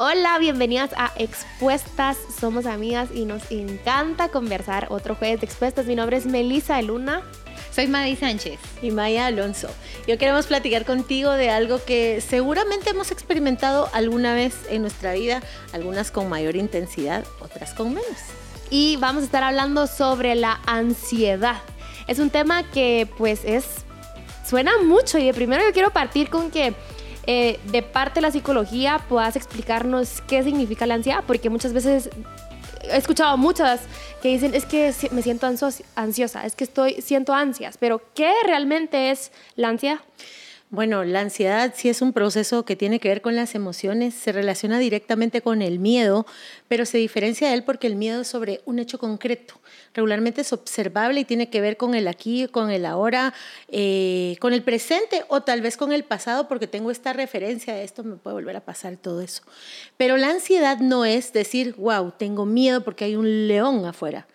Hola, bienvenidas a Expuestas. Somos amigas y nos encanta conversar otro jueves de Expuestas. Mi nombre es Melissa Luna. Soy Madi Sánchez. Y Maya Alonso. Yo queremos platicar contigo de algo que seguramente hemos experimentado alguna vez en nuestra vida, algunas con mayor intensidad, otras con menos. Y vamos a estar hablando sobre la ansiedad. Es un tema que pues es... Suena mucho y de primero yo quiero partir con que eh, de parte de la psicología puedas explicarnos qué significa la ansiedad, porque muchas veces he escuchado muchas que dicen es que me siento ansiosa, es que estoy siento ansias, pero ¿qué realmente es la ansiedad? Bueno, la ansiedad sí es un proceso que tiene que ver con las emociones, se relaciona directamente con el miedo, pero se diferencia de él porque el miedo es sobre un hecho concreto. Regularmente es observable y tiene que ver con el aquí, con el ahora, eh, con el presente o tal vez con el pasado porque tengo esta referencia de esto, me puede volver a pasar todo eso. Pero la ansiedad no es decir, wow, tengo miedo porque hay un león afuera.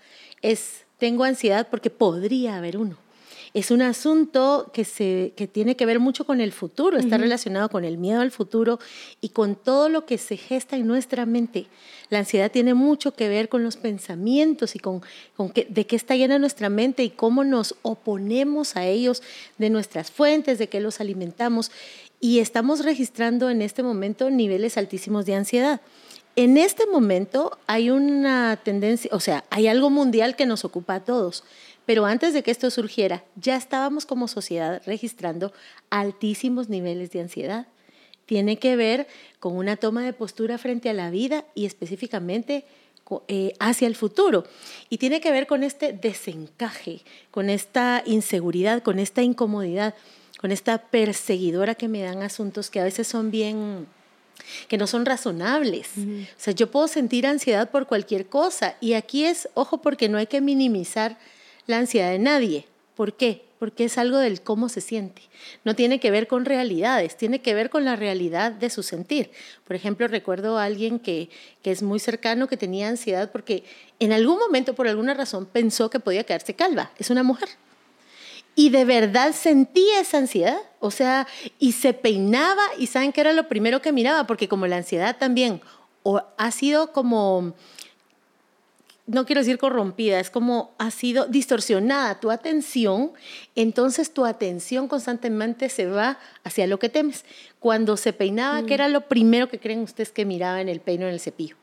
Es, tengo ansiedad porque podría haber uno es un asunto que, se, que tiene que ver mucho con el futuro, está relacionado con el miedo al futuro y con todo lo que se gesta en nuestra mente. La ansiedad tiene mucho que ver con los pensamientos y con, con de qué está llena nuestra mente y cómo nos oponemos a ellos, de nuestras fuentes, de qué los alimentamos. Y estamos registrando en este momento niveles altísimos de ansiedad. En este momento hay una tendencia, o sea, hay algo mundial que nos ocupa a todos pero antes de que esto surgiera, ya estábamos como sociedad registrando altísimos niveles de ansiedad. Tiene que ver con una toma de postura frente a la vida y específicamente eh, hacia el futuro. Y tiene que ver con este desencaje, con esta inseguridad, con esta incomodidad, con esta perseguidora que me dan asuntos que a veces son bien que no son razonables. O sea, yo puedo sentir ansiedad por cualquier cosa y aquí es, ojo, porque no hay que minimizar la ansiedad de nadie. ¿Por qué? Porque es algo del cómo se siente. No tiene que ver con realidades, tiene que ver con la realidad de su sentir. Por ejemplo, recuerdo a alguien que, que es muy cercano que tenía ansiedad porque en algún momento, por alguna razón, pensó que podía quedarse calva. Es una mujer. Y de verdad sentía esa ansiedad, o sea, y se peinaba y saben que era lo primero que miraba, porque como la ansiedad también o ha sido como no quiero decir corrompida, es como ha sido distorsionada tu atención, entonces tu atención constantemente se va hacia lo que temes. Cuando se peinaba, ¿qué mm. era lo primero que creen ustedes que miraba en el peino en el cepillo?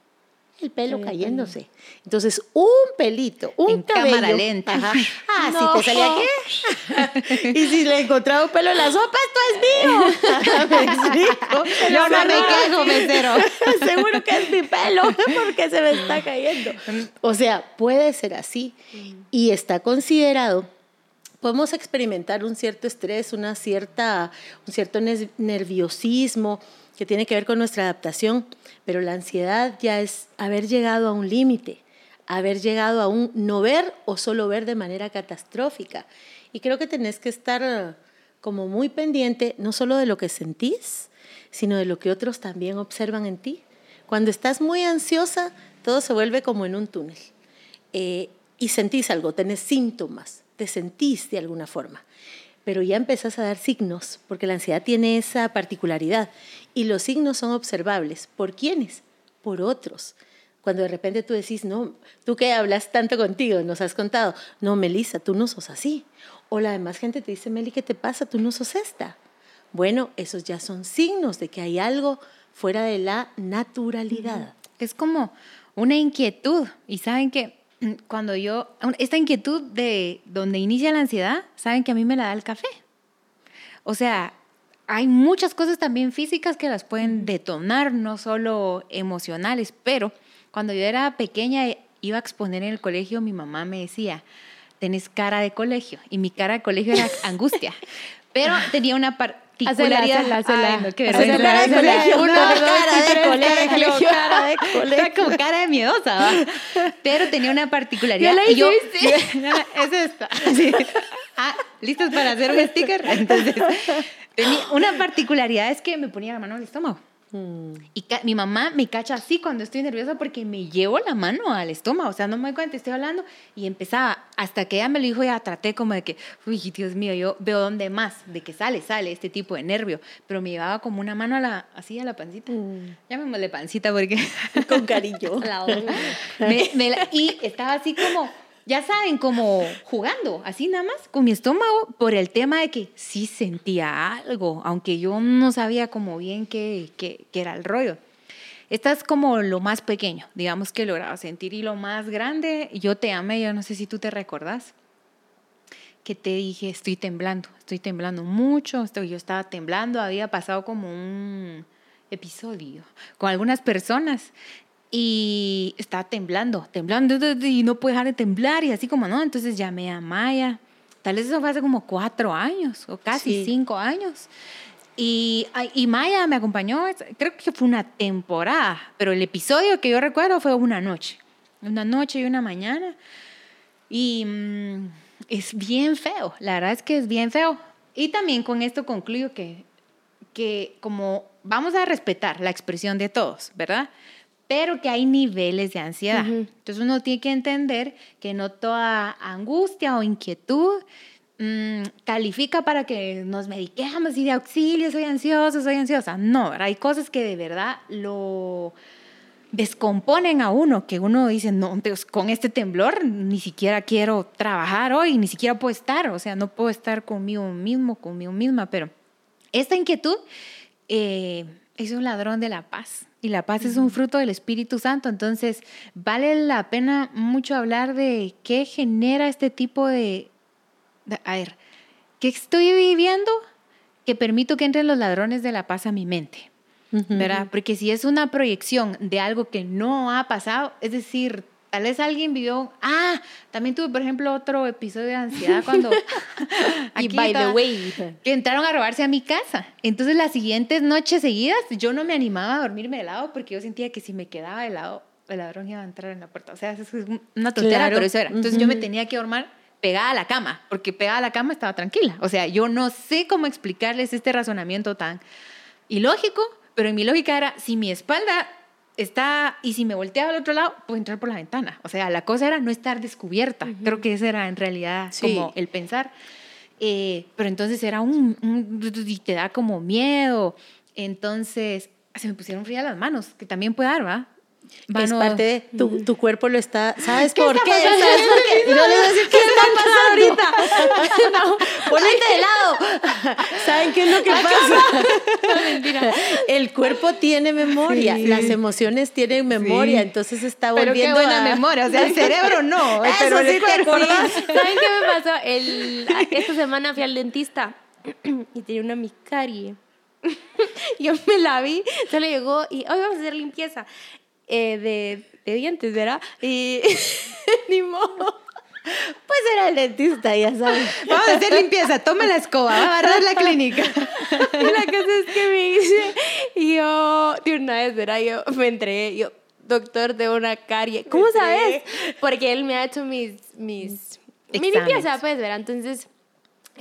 El pelo cayéndose. Entonces, un pelito, un en cámara lenta. Ah, si te salía qué. y si le encontraba un pelo en la sopa, esto es mío. ¿Me Yo no, me quejo, mesero. Seguro que es mi pelo porque se me está cayendo. O sea, puede ser así y está considerado podemos experimentar un cierto estrés, una cierta, un cierto nerviosismo, que tiene que ver con nuestra adaptación, pero la ansiedad ya es haber llegado a un límite, haber llegado a un no ver o solo ver de manera catastrófica. Y creo que tenés que estar eh, como muy pendiente no solo de lo que sentís, sino de lo que otros también observan en ti. Cuando estás muy ansiosa, todo se vuelve como en un túnel. Eh, y sentís algo, tenés síntomas, te sentís de alguna forma pero ya empezás a dar signos, porque la ansiedad tiene esa particularidad. Y los signos son observables. ¿Por quiénes? Por otros. Cuando de repente tú decís, no, tú que hablas tanto contigo, nos has contado, no, Melissa, tú no sos así. O la demás gente te dice, Meli, ¿qué te pasa? Tú no sos esta. Bueno, esos ya son signos de que hay algo fuera de la naturalidad. Es como una inquietud. Y saben que cuando yo, esta inquietud de donde inicia la ansiedad, saben que a mí me la da el café. O sea, hay muchas cosas también físicas que las pueden detonar, no solo emocionales, pero cuando yo era pequeña iba a exponer en el colegio, mi mamá me decía, tenés cara de colegio, y mi cara de colegio era angustia, pero tenía una parte particularidad. Hacela, hacela, Ay, no, qué cara de colegio. Una cara de colegio. Cara de colegio. Como cara de miedosa, ¿va? Pero tenía una particularidad. ¿Ya la y yo, es esta. Ah, ¿listos para hacer un sticker? Entonces, tenía una particularidad es que me ponía la mano al estómago. Mm. Y mi mamá me cacha así cuando estoy nerviosa porque me llevo la mano al estómago, o sea, no me doy cuenta, estoy hablando y empezaba, hasta que ella me lo dijo, ya traté como de que, uy, Dios mío, yo veo dónde más, de que sale, sale este tipo de nervio, pero me llevaba como una mano a la, así a la pancita, mm. llamémosle pancita porque... Con cariño. y estaba así como ya saben, como jugando, así nada más, con mi estómago, por el tema de que sí sentía algo, aunque yo no sabía como bien qué, qué, era el rollo. Esta es como lo más pequeño, digamos que lograba sentir, y lo más grande, yo te amé, yo no sé si tú te recordás, que te dije, estoy temblando, estoy temblando mucho, estoy, yo estaba temblando, había pasado como un episodio con algunas personas y estaba temblando, temblando y no puede dejar de temblar y así como no, entonces llamé a Maya. Tal vez eso fue hace como cuatro años o casi cinco años. Y, y, Maya me acompañó, creo que fue una temporada, pero el episodio que yo recuerdo fue una noche, una noche y una mañana. Y mm, es bien feo, la verdad es que es bien feo. Y también con esto concluyo que, que como vamos a respetar la expresión de todos, ¿verdad? Pero que hay niveles de ansiedad. Entonces uno tiene que entender que no toda angustia o inquietud mm, califica para que nos mediquemos y de auxilio, soy ansioso, soy ansiosa. No, hay cosas que de verdad lo descomponen a uno, que uno dice, no, con este temblor ni siquiera quiero trabajar hoy, ni siquiera puedo estar, o sea, no puedo estar conmigo mismo, conmigo misma, pero esta inquietud eh, es un ladrón de la paz. Y la paz es un fruto del Espíritu Santo. Entonces, vale la pena mucho hablar de qué genera este tipo de... a ver, ¿qué estoy viviendo que permito que entren los ladrones de la paz a mi mente? ¿Verdad? Porque si es una proyección de algo que no ha pasado, es decir, Tal vez alguien vivió. Ah, también tuve, por ejemplo, otro episodio de ansiedad cuando. y by the way. Que entraron a robarse a mi casa. Entonces, las siguientes noches seguidas, yo no me animaba a dormirme de lado porque yo sentía que si me quedaba de lado, el ladrón iba a entrar en la puerta. O sea, eso es una tontera, pero eso era. Entonces, yo me tenía que dormir pegada a la cama, porque pegada a la cama estaba tranquila. O sea, yo no sé cómo explicarles este razonamiento tan ilógico, pero en mi lógica era, si mi espalda está, y si me volteaba al otro lado, puedo entrar por la ventana. O sea, la cosa era no estar descubierta. Creo que ese era en realidad como el pensar. Eh, pero entonces era un, y te da como miedo. Entonces, se me pusieron frías las manos, que también puede dar, ¿va? Es parte de tu, tu, cuerpo lo está. ¿Sabes por qué? ¿Sabes por qué? Yo le voy a decir qué, está pasando ahorita. no, ponete de lado. ¿Saben qué es lo que pasa? No, mentira. El cuerpo tiene memoria, las emociones tienen memoria, entonces está volviendo Pero qué buena memoria, o sea, el cerebro no. Eso pero sí te acordás. ¿Saben qué me pasó? El, esta semana fui al dentista y tenía una miscarie. Yo me la vi, se le llegó y hoy vamos a hacer limpieza. Eh, de, de, dientes, ¿verdad? Y ni modo. Pues era el dentista, ya sabes. Vamos a hacer limpieza, toma la escoba, va a barrer la clínica. Y la cosa es que me dice, y yo, de una vez, ¿verdad? Yo me entregué, yo, doctor de una carie. ¿Cómo sabes? Porque él me ha hecho mis, mis, mi limpieza, pues, ¿verdad? Entonces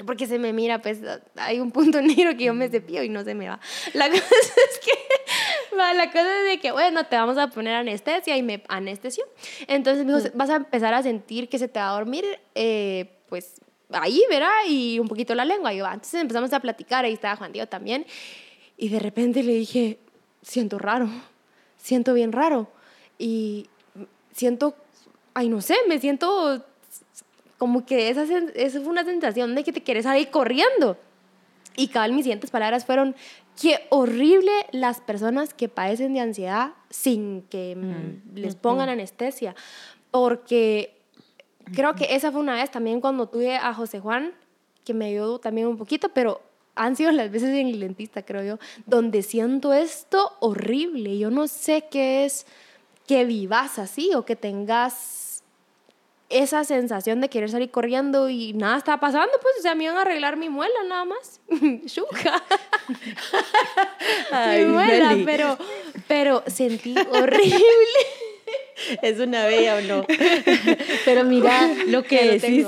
porque se me mira, pues hay un punto negro que yo me cepillo y no se me va. La cosa es que, la cosa es de que, bueno, te vamos a poner anestesia y me anestesió. Entonces me dijo, vas a empezar a sentir que se te va a dormir, eh, pues ahí, ¿verdad? Y un poquito la lengua. Y yo, entonces empezamos a platicar, ahí estaba Juan Diego también. Y de repente le dije, siento raro, siento bien raro. Y siento, ay, no sé, me siento como que esa, esa fue una sensación de que te quieres salir corriendo. Y cabal, mis siguientes palabras fueron, qué horrible las personas que padecen de ansiedad sin que mm, les pongan anestesia. Porque creo que esa fue una vez también cuando tuve a José Juan, que me ayudó también un poquito, pero han sido las veces en el dentista, creo yo, donde siento esto horrible. Yo no sé qué es que vivas así o que tengas esa sensación de querer salir corriendo y nada estaba pasando, pues, o sea, me iban a arreglar mi muela nada más. Shuka. mi muela, pero, pero sentí horrible. ¿Es una bella o no? Pero mira, lo que decís,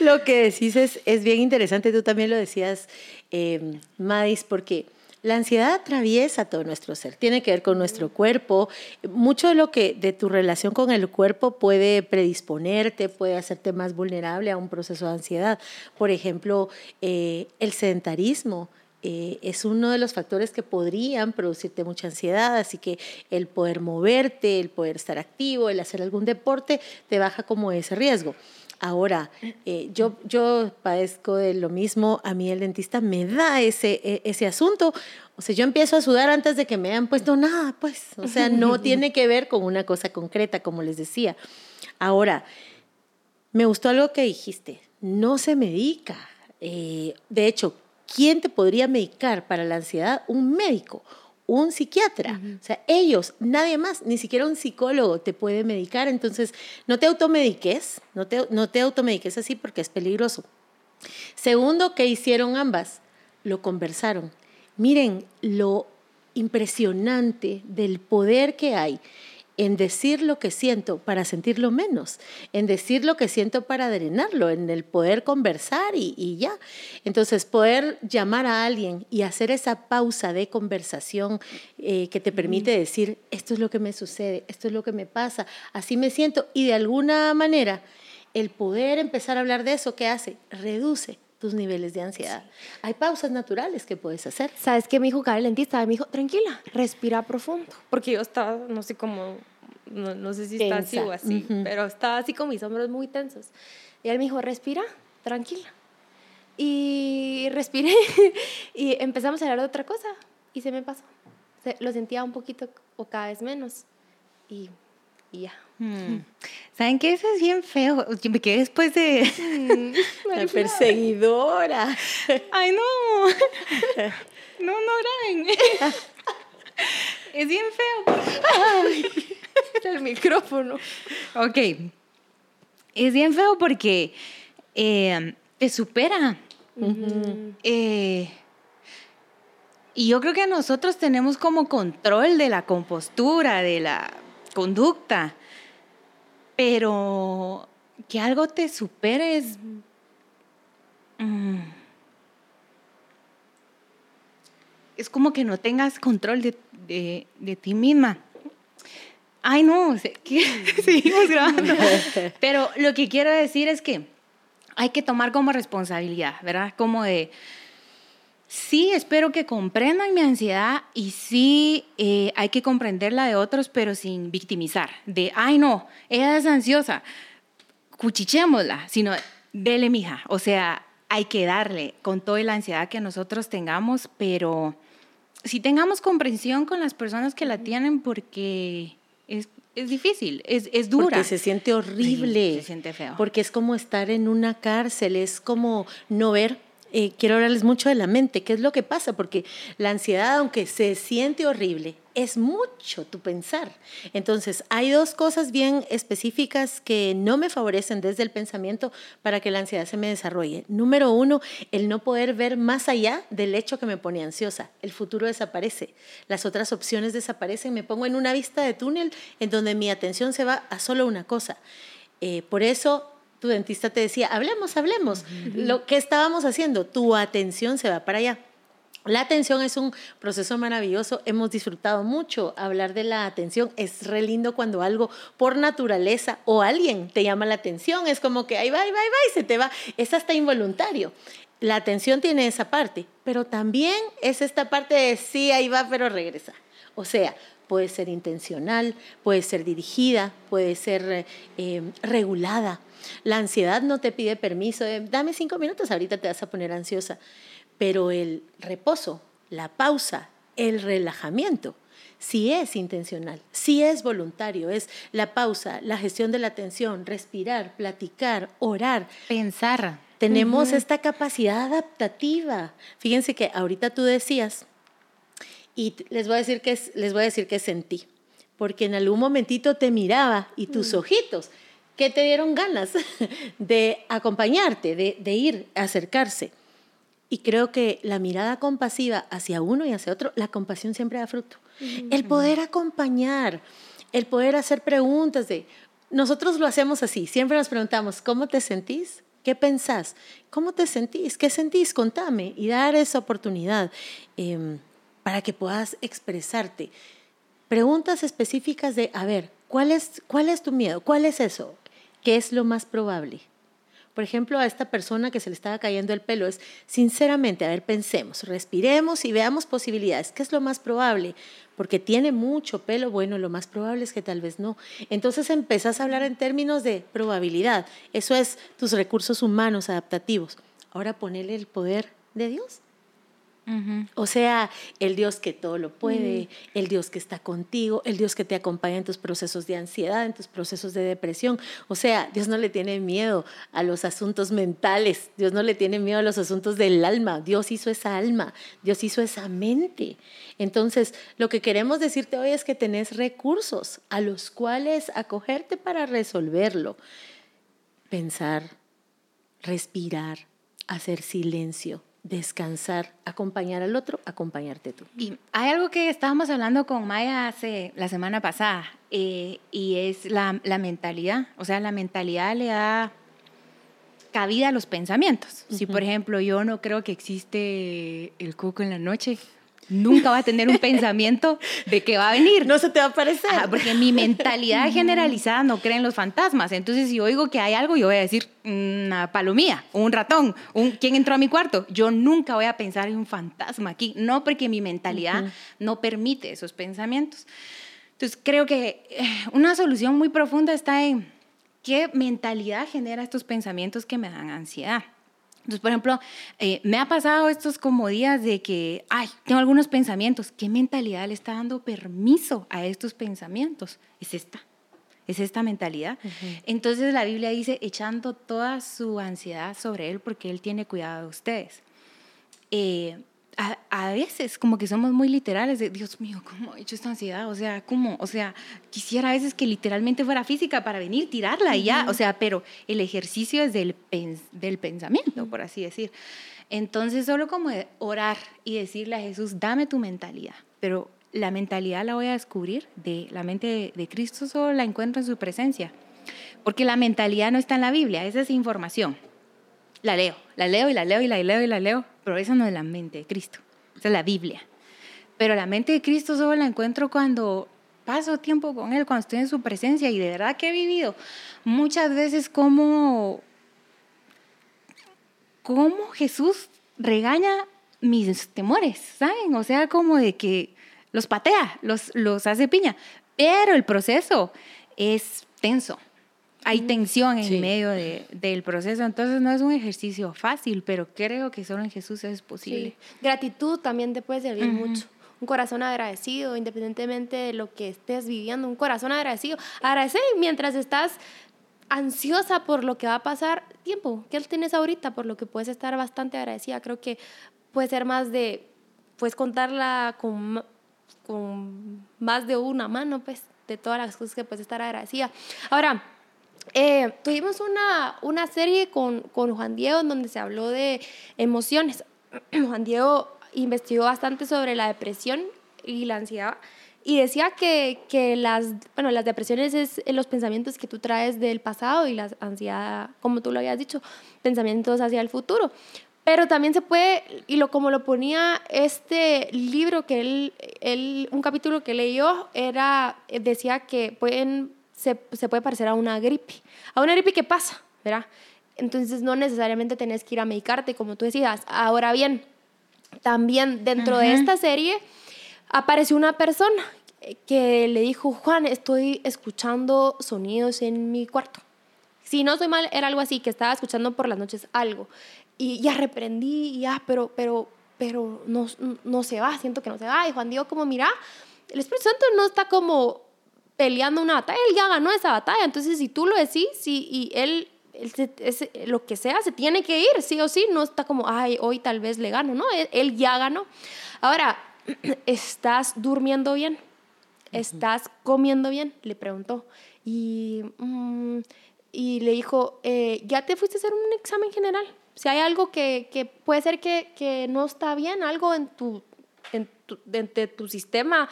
lo que decís es, es bien interesante, tú también lo decías, eh, Madis, porque La ansiedad atraviesa todo nuestro ser, tiene que ver con nuestro cuerpo. Mucho de lo que de tu relación con el cuerpo puede predisponerte, puede hacerte más vulnerable a un proceso de ansiedad. Por ejemplo, eh, el sedentarismo. Eh, es uno de los factores que podrían producirte mucha ansiedad, así que el poder moverte, el poder estar activo, el hacer algún deporte, te baja como ese riesgo. Ahora, eh, yo, yo padezco de lo mismo, a mí el dentista me da ese, e, ese asunto, o sea, yo empiezo a sudar antes de que me hayan puesto nada, pues, o sea, no tiene que ver con una cosa concreta, como les decía. Ahora, me gustó algo que dijiste, no se medica. Eh, de hecho, ¿quién te podría medicar para la ansiedad? Un médico un psiquiatra. O sea, ellos, nadie más, ni siquiera un psicólogo te puede medicar. Entonces, no te automediques, no te, no te automediques así porque es peligroso. Segundo, ¿qué hicieron ambas? Lo conversaron. Miren lo impresionante del poder que hay en decir lo que siento para sentirlo menos, en decir lo que siento para drenarlo, en el poder conversar y, ya. Entonces, poder llamar a alguien y hacer esa pausa de conversación eh, que te permite decir, esto es lo que me sucede, esto es lo que me pasa, así me siento, y de alguna manera, el poder empezar a hablar de eso, ¿qué hace? Reduce tus niveles de ansiedad. Hay pausas naturales que puedes hacer. ¿Sabes qué me dijo el dentista? Me dijo, tranquila, respira profundo. Porque yo estaba, no sé cómo, no, sé si está así o así, pero estaba así con mis hombros muy tensos. Y él me dijo, respira, tranquila. Y respiré y empezamos a hablar de otra cosa y se me pasó. lo sentía un poquito o cada vez menos. Y y ya. Hmm. ¿Saben qué? Eso es bien feo. Me quedé después de... La perseguidora. Ay, no. No, no graben. Es bien feo. Ay, el micrófono. Ok. Es bien feo porque eh, te supera. Eh, y yo creo que nosotros tenemos como control de la compostura, de la conducta, pero que algo te superes. Mm, es como que no tengas control de, ti misma. Ay, no, seguimos grabando. Pero lo que quiero decir es que hay que tomar como responsabilidad, ¿verdad? Como de, sí espero que comprendan mi ansiedad y sí eh, hay que comprenderla de otros, pero sin victimizar. De, ay no, ella es ansiosa, cuchichémosla, sino dele mija. O sea, hay que darle con toda la ansiedad que nosotros tengamos, pero si tengamos comprensión con las personas que la tienen porque es, es difícil, es, es, dura. Porque se siente horrible. se siente feo. Porque es como estar en una cárcel, es como no ver eh, quiero hablarles mucho de la mente, qué es lo que pasa, porque la ansiedad, aunque se siente horrible, es mucho tu pensar. Entonces, hay dos cosas bien específicas que no me favorecen desde el pensamiento para que la ansiedad se me desarrolle. Número uno, el no poder ver más allá del hecho que me pone ansiosa. El futuro desaparece, las otras opciones desaparecen, me pongo en una vista de túnel en donde mi atención se va a solo una cosa. Eh, por eso tu dentista te decía, hablemos, hablemos. Lo que estábamos haciendo, tu atención se va para allá. La atención es un proceso maravilloso, hemos disfrutado mucho hablar de la atención, es re lindo cuando algo por naturaleza o alguien te llama la atención, es como que ahí va, ahí va, ahí va y se te va, es hasta involuntario. La atención tiene esa parte, pero también es esta parte de sí, ahí va, pero regresa. O sea, puede ser intencional, puede ser dirigida, puede ser eh, regulada. La ansiedad no te pide permiso, dame cinco minutos, ahorita te vas a poner ansiosa, pero el reposo, la pausa, el relajamiento, sí es intencional, sí es voluntario, es la pausa, la gestión de la atención, respirar, platicar, orar. Pensar. Tenemos esta capacidad adaptativa. Fíjense que ahorita tú decías, y les voy a decir que, les voy a decir que sentí, porque en algún momentito te miraba y tus mm. ojitos que te dieron ganas de acompañarte, de, ir, a acercarse. Y creo que la mirada compasiva hacia uno y hacia otro, la compasión siempre da fruto. El poder acompañar, el poder hacer preguntas de, nosotros lo hacemos así, siempre nos preguntamos, ¿cómo te sentís? ¿Qué pensás? ¿Cómo te sentís? ¿Qué sentís? Contame y dar esa oportunidad. Em, para que puedas expresarte. Preguntas específicas de, a ver, ¿cuál es, cuál es tu miedo? ¿Cuál es eso? ¿Qué es lo más probable? Por ejemplo, a esta persona que se le estaba cayendo el pelo es, sinceramente, a ver, pensemos, respiremos y veamos posibilidades. ¿Qué es lo más probable? Porque tiene mucho pelo, bueno, lo más probable es que tal vez no. Entonces empezás a hablar en términos de probabilidad. Eso es tus recursos humanos adaptativos. Ahora ponele el poder de Dios. O sea, el Dios que todo lo puede, el Dios que está contigo, el Dios que te acompaña en tus procesos de ansiedad, en tus procesos de depresión. O sea, Dios no le tiene miedo a los asuntos mentales, Dios no le tiene miedo a los asuntos del alma. Dios hizo esa alma, Dios hizo esa mente. Entonces, lo que queremos decirte hoy es que tenés recursos a los cuales acogerte para resolverlo. Pensar, respirar, hacer silencio descansar, acompañar al otro, acompañarte tú. Y hay algo que estábamos hablando con Maya hace la semana pasada eh, y es la, la, mentalidad. O sea, la mentalidad le da cabida a los pensamientos. Si, por ejemplo, yo no creo que existe el coco en la noche, nunca va a tener un pensamiento de que va a venir. No se te va a aparecer. porque mi mentalidad generalizada no cree en los fantasmas. Entonces, si oigo que hay algo, yo voy a decir una palomía, un ratón, un, ¿quién entró a mi cuarto? Yo nunca voy a pensar en un fantasma aquí. No porque mi mentalidad no permite esos pensamientos. Entonces, creo que eh, una solución muy profunda está en qué mentalidad genera estos pensamientos que me dan ansiedad. Entonces, por ejemplo, eh, me ha pasado estos como días de que, ay, tengo algunos pensamientos. ¿Qué mentalidad le está dando permiso a estos pensamientos? Es esta, es esta mentalidad. Entonces la Biblia dice, echando toda su ansiedad sobre Él porque Él tiene cuidado de ustedes. Eh, a, veces como que somos muy literales de, Dios mío, ¿cómo he hecho esta ansiedad? O sea, ¿cómo? O sea, quisiera a veces que literalmente fuera física para venir, tirarla y ya, o sea, pero el ejercicio es del, del pensamiento, por así decir. Entonces, solo como orar y decirle a Jesús, dame tu mentalidad, pero la mentalidad la voy a descubrir de la mente de, de Cristo, solo la encuentro en su presencia, porque la mentalidad no está en la Biblia, esa es información la leo, la leo y la leo y la leo y la leo, pero esa no es la mente de Cristo, esa es la Biblia. Pero la mente de Cristo solo la encuentro cuando paso tiempo con Él, cuando estoy en su presencia y de verdad que he vivido muchas veces como, como Jesús regaña mis temores, ¿saben? O sea, como de que los patea, los, los hace piña, pero el proceso es tenso hay tensión en medio del proceso, entonces no es un ejercicio fácil, pero creo que solo en Jesús es posible. Gratitud también te puede servir mucho. Un corazón agradecido, independientemente de lo que estés viviendo, un corazón agradecido. Agradecer mientras estás ansiosa por lo que va a pasar, tiempo que tienes ahorita, por lo que puedes estar bastante agradecida. Creo que puede ser más de, puedes contarla con, con más de una mano, pues, de todas las cosas que puedes estar agradecida. Ahora, eh, tuvimos una, una serie con, con, Juan Diego en donde se habló de emociones. Juan Diego investigó bastante sobre la depresión y la ansiedad y decía que, que las, bueno, las depresiones es los pensamientos que tú traes del pasado y la ansiedad, como tú lo habías dicho, pensamientos hacia el futuro. Pero también se puede, y lo como lo ponía este libro que él, él un capítulo que leyó, era, decía que pueden se, puede parecer a una gripe. A una gripe que pasa, ¿verdad? Entonces no necesariamente tenés que ir a medicarte, como tú decías. Ahora bien, también dentro de esta serie apareció una persona que le dijo, Juan, estoy escuchando sonidos en mi cuarto. Si no soy mal, era algo así, que estaba escuchando por las noches algo. Y ya reprendí, ya, pero, pero, pero no, no se va, siento que no se va. Y Juan dijo como, mira, el Espíritu Santo no está como peleando una batalla, él ya ganó esa batalla. Entonces, si tú lo decís si, y él, lo que sea, se tiene que ir, sí o sí, no está como, ay, hoy tal vez le gano, no, él, ya ganó. Ahora, ¿estás durmiendo bien? ¿Estás comiendo bien? Le preguntó. Y, mm, y le dijo, eh, ¿ya te fuiste a hacer un examen general? Si hay algo que, que puede ser que, que, no está bien, algo en tu, en tu, en tu sistema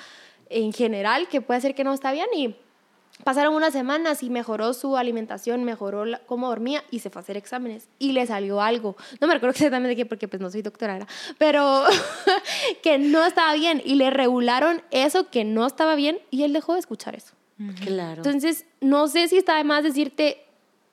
en general que puede ser que no está bien y Pasaron unas semanas y mejoró su alimentación, mejoró la- cómo dormía y se fue a hacer exámenes y le salió algo. No me recuerdo exactamente qué porque pues no soy doctora, ¿verdad? pero que no estaba bien y le regularon eso que no estaba bien y él dejó de escuchar eso. Claro. Entonces, no sé si está de más decirte,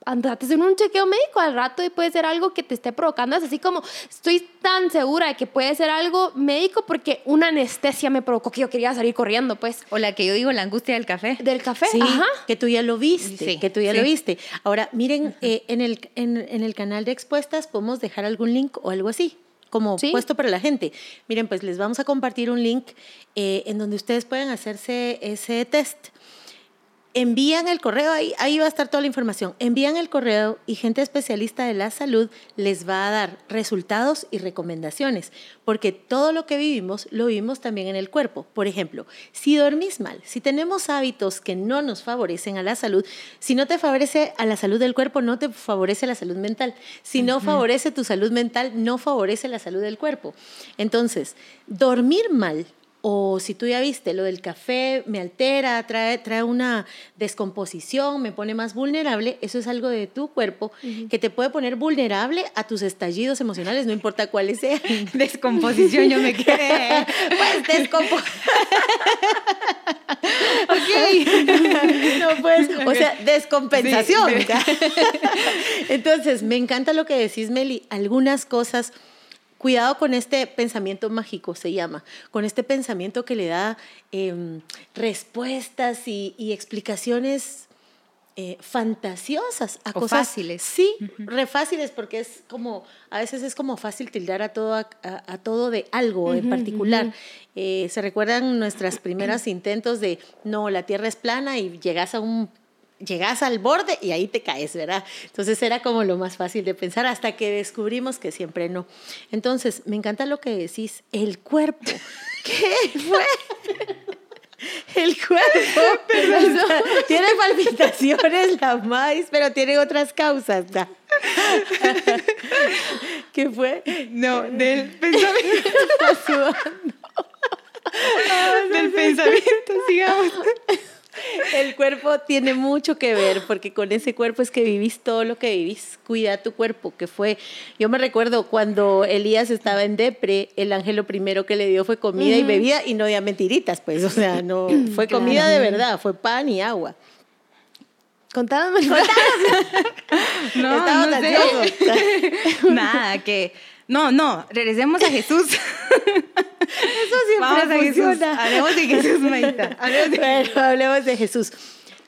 andate hacer un chequeo médico al rato y puede ser algo que te esté provocando. Es así como, estoy tan segura de que puede ser algo médico porque una anestesia me provocó que yo quería salir corriendo, pues, O la que yo digo, la angustia del café. del café. Sí, Ajá. que tú ya lo viste, Sí, que tú ya sí. lo viste. Ahora, miren, eh, en, el, en, en el canal de Expuestas podemos dejar algún link o algo así, como Sí. puesto para la gente. Miren, pues les vamos a compartir un link eh, en donde ustedes pueden hacerse ese test. Envían el correo, ahí, ahí va a estar toda la información. Envían el correo y gente especialista de la salud les va a dar resultados y recomendaciones, porque todo lo que vivimos lo vivimos también en el cuerpo. Por ejemplo, si dormís mal, si tenemos hábitos que no nos favorecen a la salud, si no te favorece a la salud del cuerpo, no te favorece la salud mental. Si no favorece tu salud mental, no favorece la salud del cuerpo. Entonces, dormir mal o si tú ya viste, lo del café me altera, trae, trae una descomposición, me pone más vulnerable, eso es algo de tu cuerpo que te puede poner vulnerable a tus estallidos emocionales, no importa cuáles sean. Descomposición, yo me quedé. Pues descompo- no pues, o sea, descompensación. Sí. Entonces, me encanta lo que decís, Meli. Algunas cosas, cuidado con este pensamiento mágico, se llama, con este pensamiento que le da em, respuestas y, y explicaciones eh, fantasiosas a O cosas fáciles. Sí, re fáciles porque es como, a veces es como fácil tildar a todo, a, a- a todo de algo en particular. Eh, ¿Se recuerdan nuestros primeros intentos de, no, la Tierra es plana y llegas a un... Llegas al borde y ahí te caes, ¿verdad? Entonces era como lo más fácil de pensar hasta que descubrimos que siempre no. Entonces, me encanta lo que decís, el cuerpo. ¿Qué fue? El cuerpo está- tiene palpitaciones la maíz, pero tiene otras causas. ¿da? ¿Qué fue? No, del pensamiento. del pensamiento, sigamos. El cuerpo tiene mucho que ver, porque con ese cuerpo es que vivís todo lo que vivís. Cuida tu cuerpo, que fue. Yo me recuerdo cuando Elías estaba en Depre, el ángel lo primero que le dio fue comida y bebida, y no de mentiritas, pues. O sea, no fue comida de verdad, fue pan y agua. Contándome. No, no sé. Nada, que... No, no, regresemos a Jesús. Eso siempre Jesús. funciona. Hablemos de Jesús, Maita. Hablemos de- Bueno, hablemos de Jesús.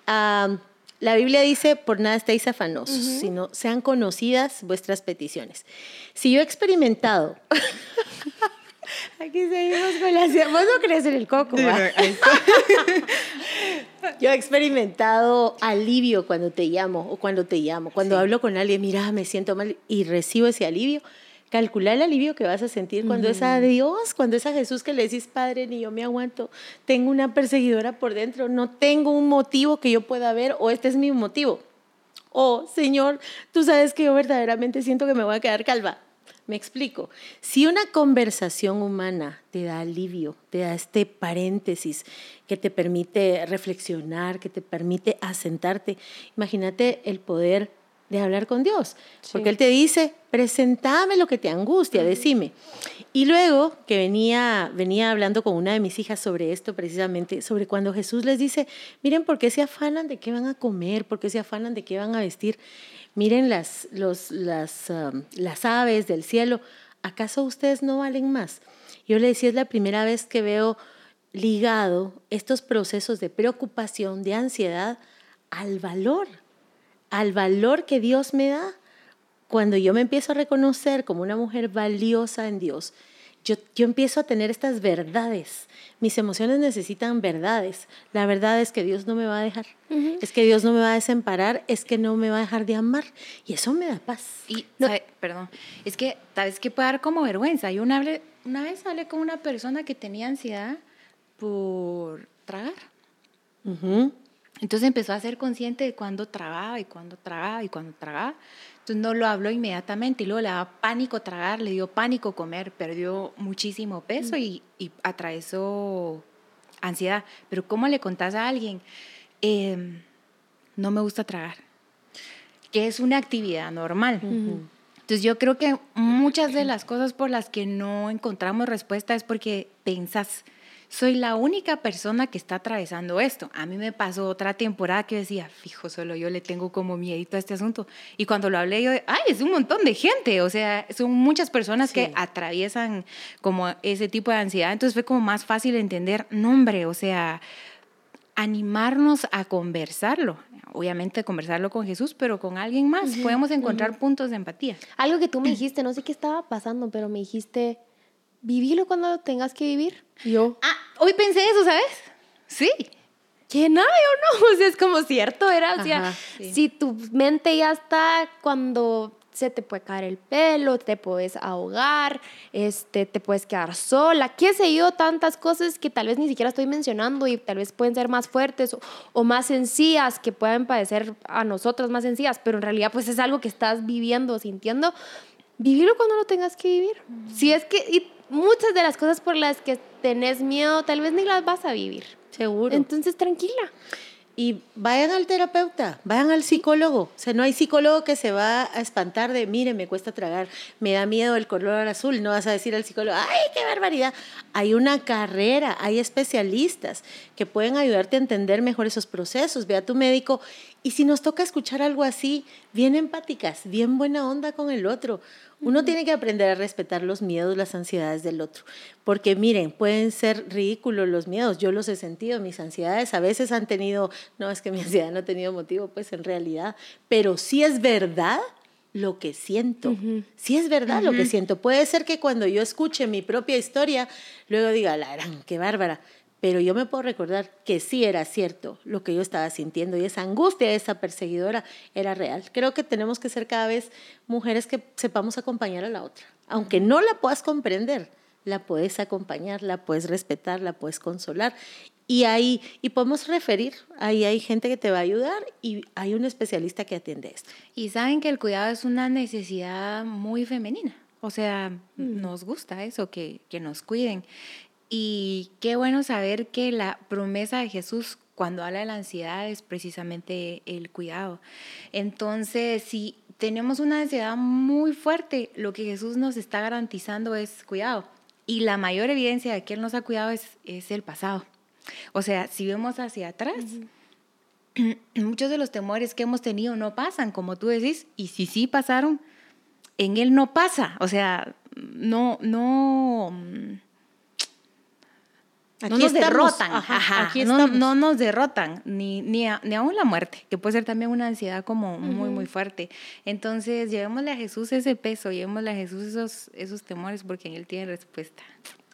Am, la Biblia dice, por nada estéis afanosos, sino sean conocidas vuestras peticiones. Si yo he experimentado... Aquí seguimos con la... Vos no crees en el coco. Yo he experimentado alivio cuando te llamo o cuando te llamo. Cuando hablo con alguien, mira, me siento mal y recibo ese alivio. Calcula el alivio que vas a sentir cuando es a Dios, cuando es a Jesús que le decís, Padre, ni yo me aguanto. Tengo una perseguidora por dentro, no tengo un motivo que yo pueda ver o este es mi motivo. O, Señor, tú sabes que yo verdaderamente siento que me voy a quedar calva. Me explico. Si una conversación humana te da alivio, te da este paréntesis que te permite reflexionar, que te permite asentarte, imagínate el poder de hablar con Dios. Porque Él te dice, presentame lo que te angustia, decime. Y luego que venía, venía hablando con una de mis hijas sobre esto precisamente, sobre cuando Jesús les dice, miren por qué se afanan de qué van a comer, por qué se afanan de qué van a vestir. Miren las, los, las, um, las aves del cielo, ¿acaso ustedes no valen más? Yo le decía, es la primera vez que veo ligado estos procesos de preocupación, de ansiedad, al valor, al valor que Dios me da. Cuando yo me empiezo a reconocer como una mujer valiosa en Dios, yo, yo empiezo a tener estas verdades. Mis emociones necesitan verdades. La verdad es que Dios no me va a dejar. Es que Dios no me va a desamparar. Es que no me va a dejar de amar. Y eso me da paz. Y, ¿sabe? perdón, es que tal vez que puede dar como vergüenza. Yo una, hablé- una vez hablé con una persona que tenía ansiedad por tragar. Ujú. Entonces empezó a ser consciente de cuándo tragaba y cuándo tragaba y cuándo tragaba. Entonces no lo habló inmediatamente y luego le daba pánico tragar, le dio pánico comer, perdió muchísimo peso y, y atravesó ansiedad. Pero ¿cómo le contás a alguien? Eh, no me gusta tragar, que es una actividad normal. Entonces yo creo que muchas de las cosas por las que no encontramos respuesta es porque pensás, soy la única persona que está atravesando esto. A mí me pasó otra temporada que decía, fijo, solo yo le tengo como miedito a este asunto. Y cuando lo hablé, yo, ay, es un montón de gente. O sea, son muchas personas que atraviesan como ese tipo de ansiedad. Entonces fue como más fácil entender, nombre, o sea, animarnos a conversarlo. Obviamente conversarlo con Jesús, pero con alguien más. Podemos encontrar puntos de empatía. Algo que tú me dijiste, no sé qué estaba pasando, pero me dijiste, vivilo cuando tengas que vivir. Yo. Ah, hoy pensé eso, ¿sabes? Sí. Que nada, yo no. O sea, es como cierto, era. O sea, si tu mente ya está cuando se te puede caer el pelo, te puedes ahogar, este, te puedes quedar sola, qué sé yo, tantas cosas que tal vez ni siquiera estoy mencionando y tal vez pueden ser más fuertes o, más sencillas, que pueden parecer a nosotros más sencillas, pero en realidad pues es algo que estás viviendo, sintiendo. Vivirlo cuando lo tengas que vivir. Si es que y muchas de las cosas por las que tenés miedo tal vez ni las vas a vivir. Seguro. Entonces tranquila. Y vayan al terapeuta, vayan al psicólogo. O sea, no hay psicólogo que se va a espantar de, mire, me cuesta tragar, me da miedo el color azul. No vas a decir al psicólogo, ay, qué barbaridad. Hay una carrera, hay especialistas que pueden ayudarte a entender mejor esos procesos. Ve a tu médico. Y si nos toca escuchar algo así, bien empáticas, bien buena onda con el otro. Uno tiene que aprender a respetar los miedos, las ansiedades del otro, porque miren, pueden ser ridículos los miedos, yo los he sentido, mis ansiedades a veces han tenido, no es que mi ansiedad no ha tenido motivo, pues en realidad, pero sí es verdad lo que siento. Sí es verdad lo que siento. Puede ser que cuando yo escuche mi propia historia, luego diga, la gran, qué bárbara pero yo me puedo recordar que sí era cierto lo que yo estaba sintiendo y esa angustia, esa perseguidora era real. Creo que tenemos que ser cada vez mujeres que sepamos acompañar a la otra. Aunque no la puedas comprender, la puedes acompañar, la puedes respetar, la puedes consolar. Y ahí, y podemos referir, ahí hay gente que te va a ayudar y hay un especialista que atiende esto. Y saben que el cuidado es una necesidad muy femenina. O sea, mm. nos gusta eso, que, que nos cuiden. Y qué bueno saber que la promesa de Jesús cuando habla de la ansiedad es precisamente el cuidado. Entonces, si tenemos una ansiedad muy fuerte, lo que Jesús nos está garantizando es cuidado. Y la mayor evidencia de que Él nos ha cuidado es, es el pasado. O sea, si vemos hacia atrás, muchos de los temores que hemos tenido no pasan, como tú decís, y si sí pasaron, en Él no pasa. O sea, no, no no nos derrotan, no, nos derrotan, ni, ni, ni, aún la muerte, que puede ser también una ansiedad como muy, muy fuerte. Entonces, llevémosle a Jesús ese peso, llevémosle a Jesús esos, esos temores, porque en Él tiene respuesta.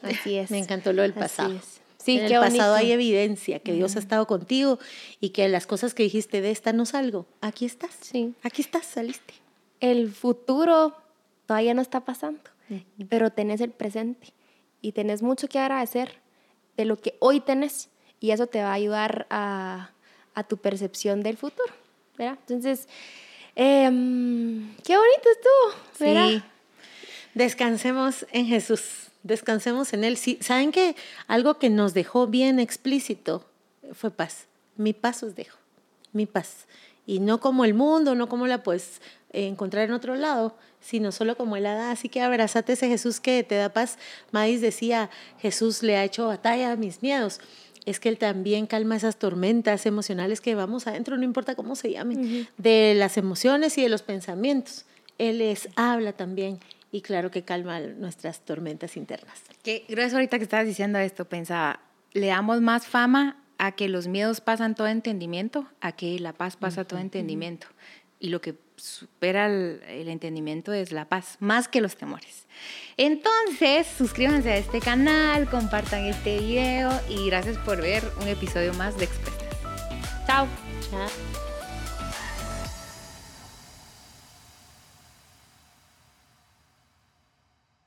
Así es. Me encantó lo del pasado. Sí, en el pasado hay evidencia que Dios ha estado contigo y que las cosas que dijiste de esta no salgo. Aquí estás. Sí. Aquí estás, saliste. El futuro todavía no está pasando, pero tenés el presente y tenés mucho que agradecer de lo que hoy tenés y eso te va a ayudar a, tu percepción del futuro, ¿verdad? Entonces, em, qué bonito estuvo, ¿verdad? Sí. Descansemos en Jesús, descansemos en Él. Sí, ¿Saben que algo que nos dejó bien explícito fue paz? Mi paz os dejo, mi paz. Y no como el mundo, no como la puedes encontrar en otro lado, sino solo como Él la da. Así que abrazate ese Jesús que te da paz. Madis decía, Jesús le ha hecho batalla a mis miedos. Es que Él también calma esas tormentas emocionales que vamos adentro, no importa cómo se llamen, de las emociones y de los pensamientos. Él les habla también y claro que calma nuestras tormentas internas. Que gracias ahorita que estabas diciendo esto, pensaba, le damos más fama a que los miedos pasan todo entendimiento, a que la paz pasa todo entendimiento. Y lo que supera el, entendimiento es la paz, más que los temores. Entonces, suscríbanse a este canal, compartan este video y gracias por ver un episodio más de Express. Chao. Chao.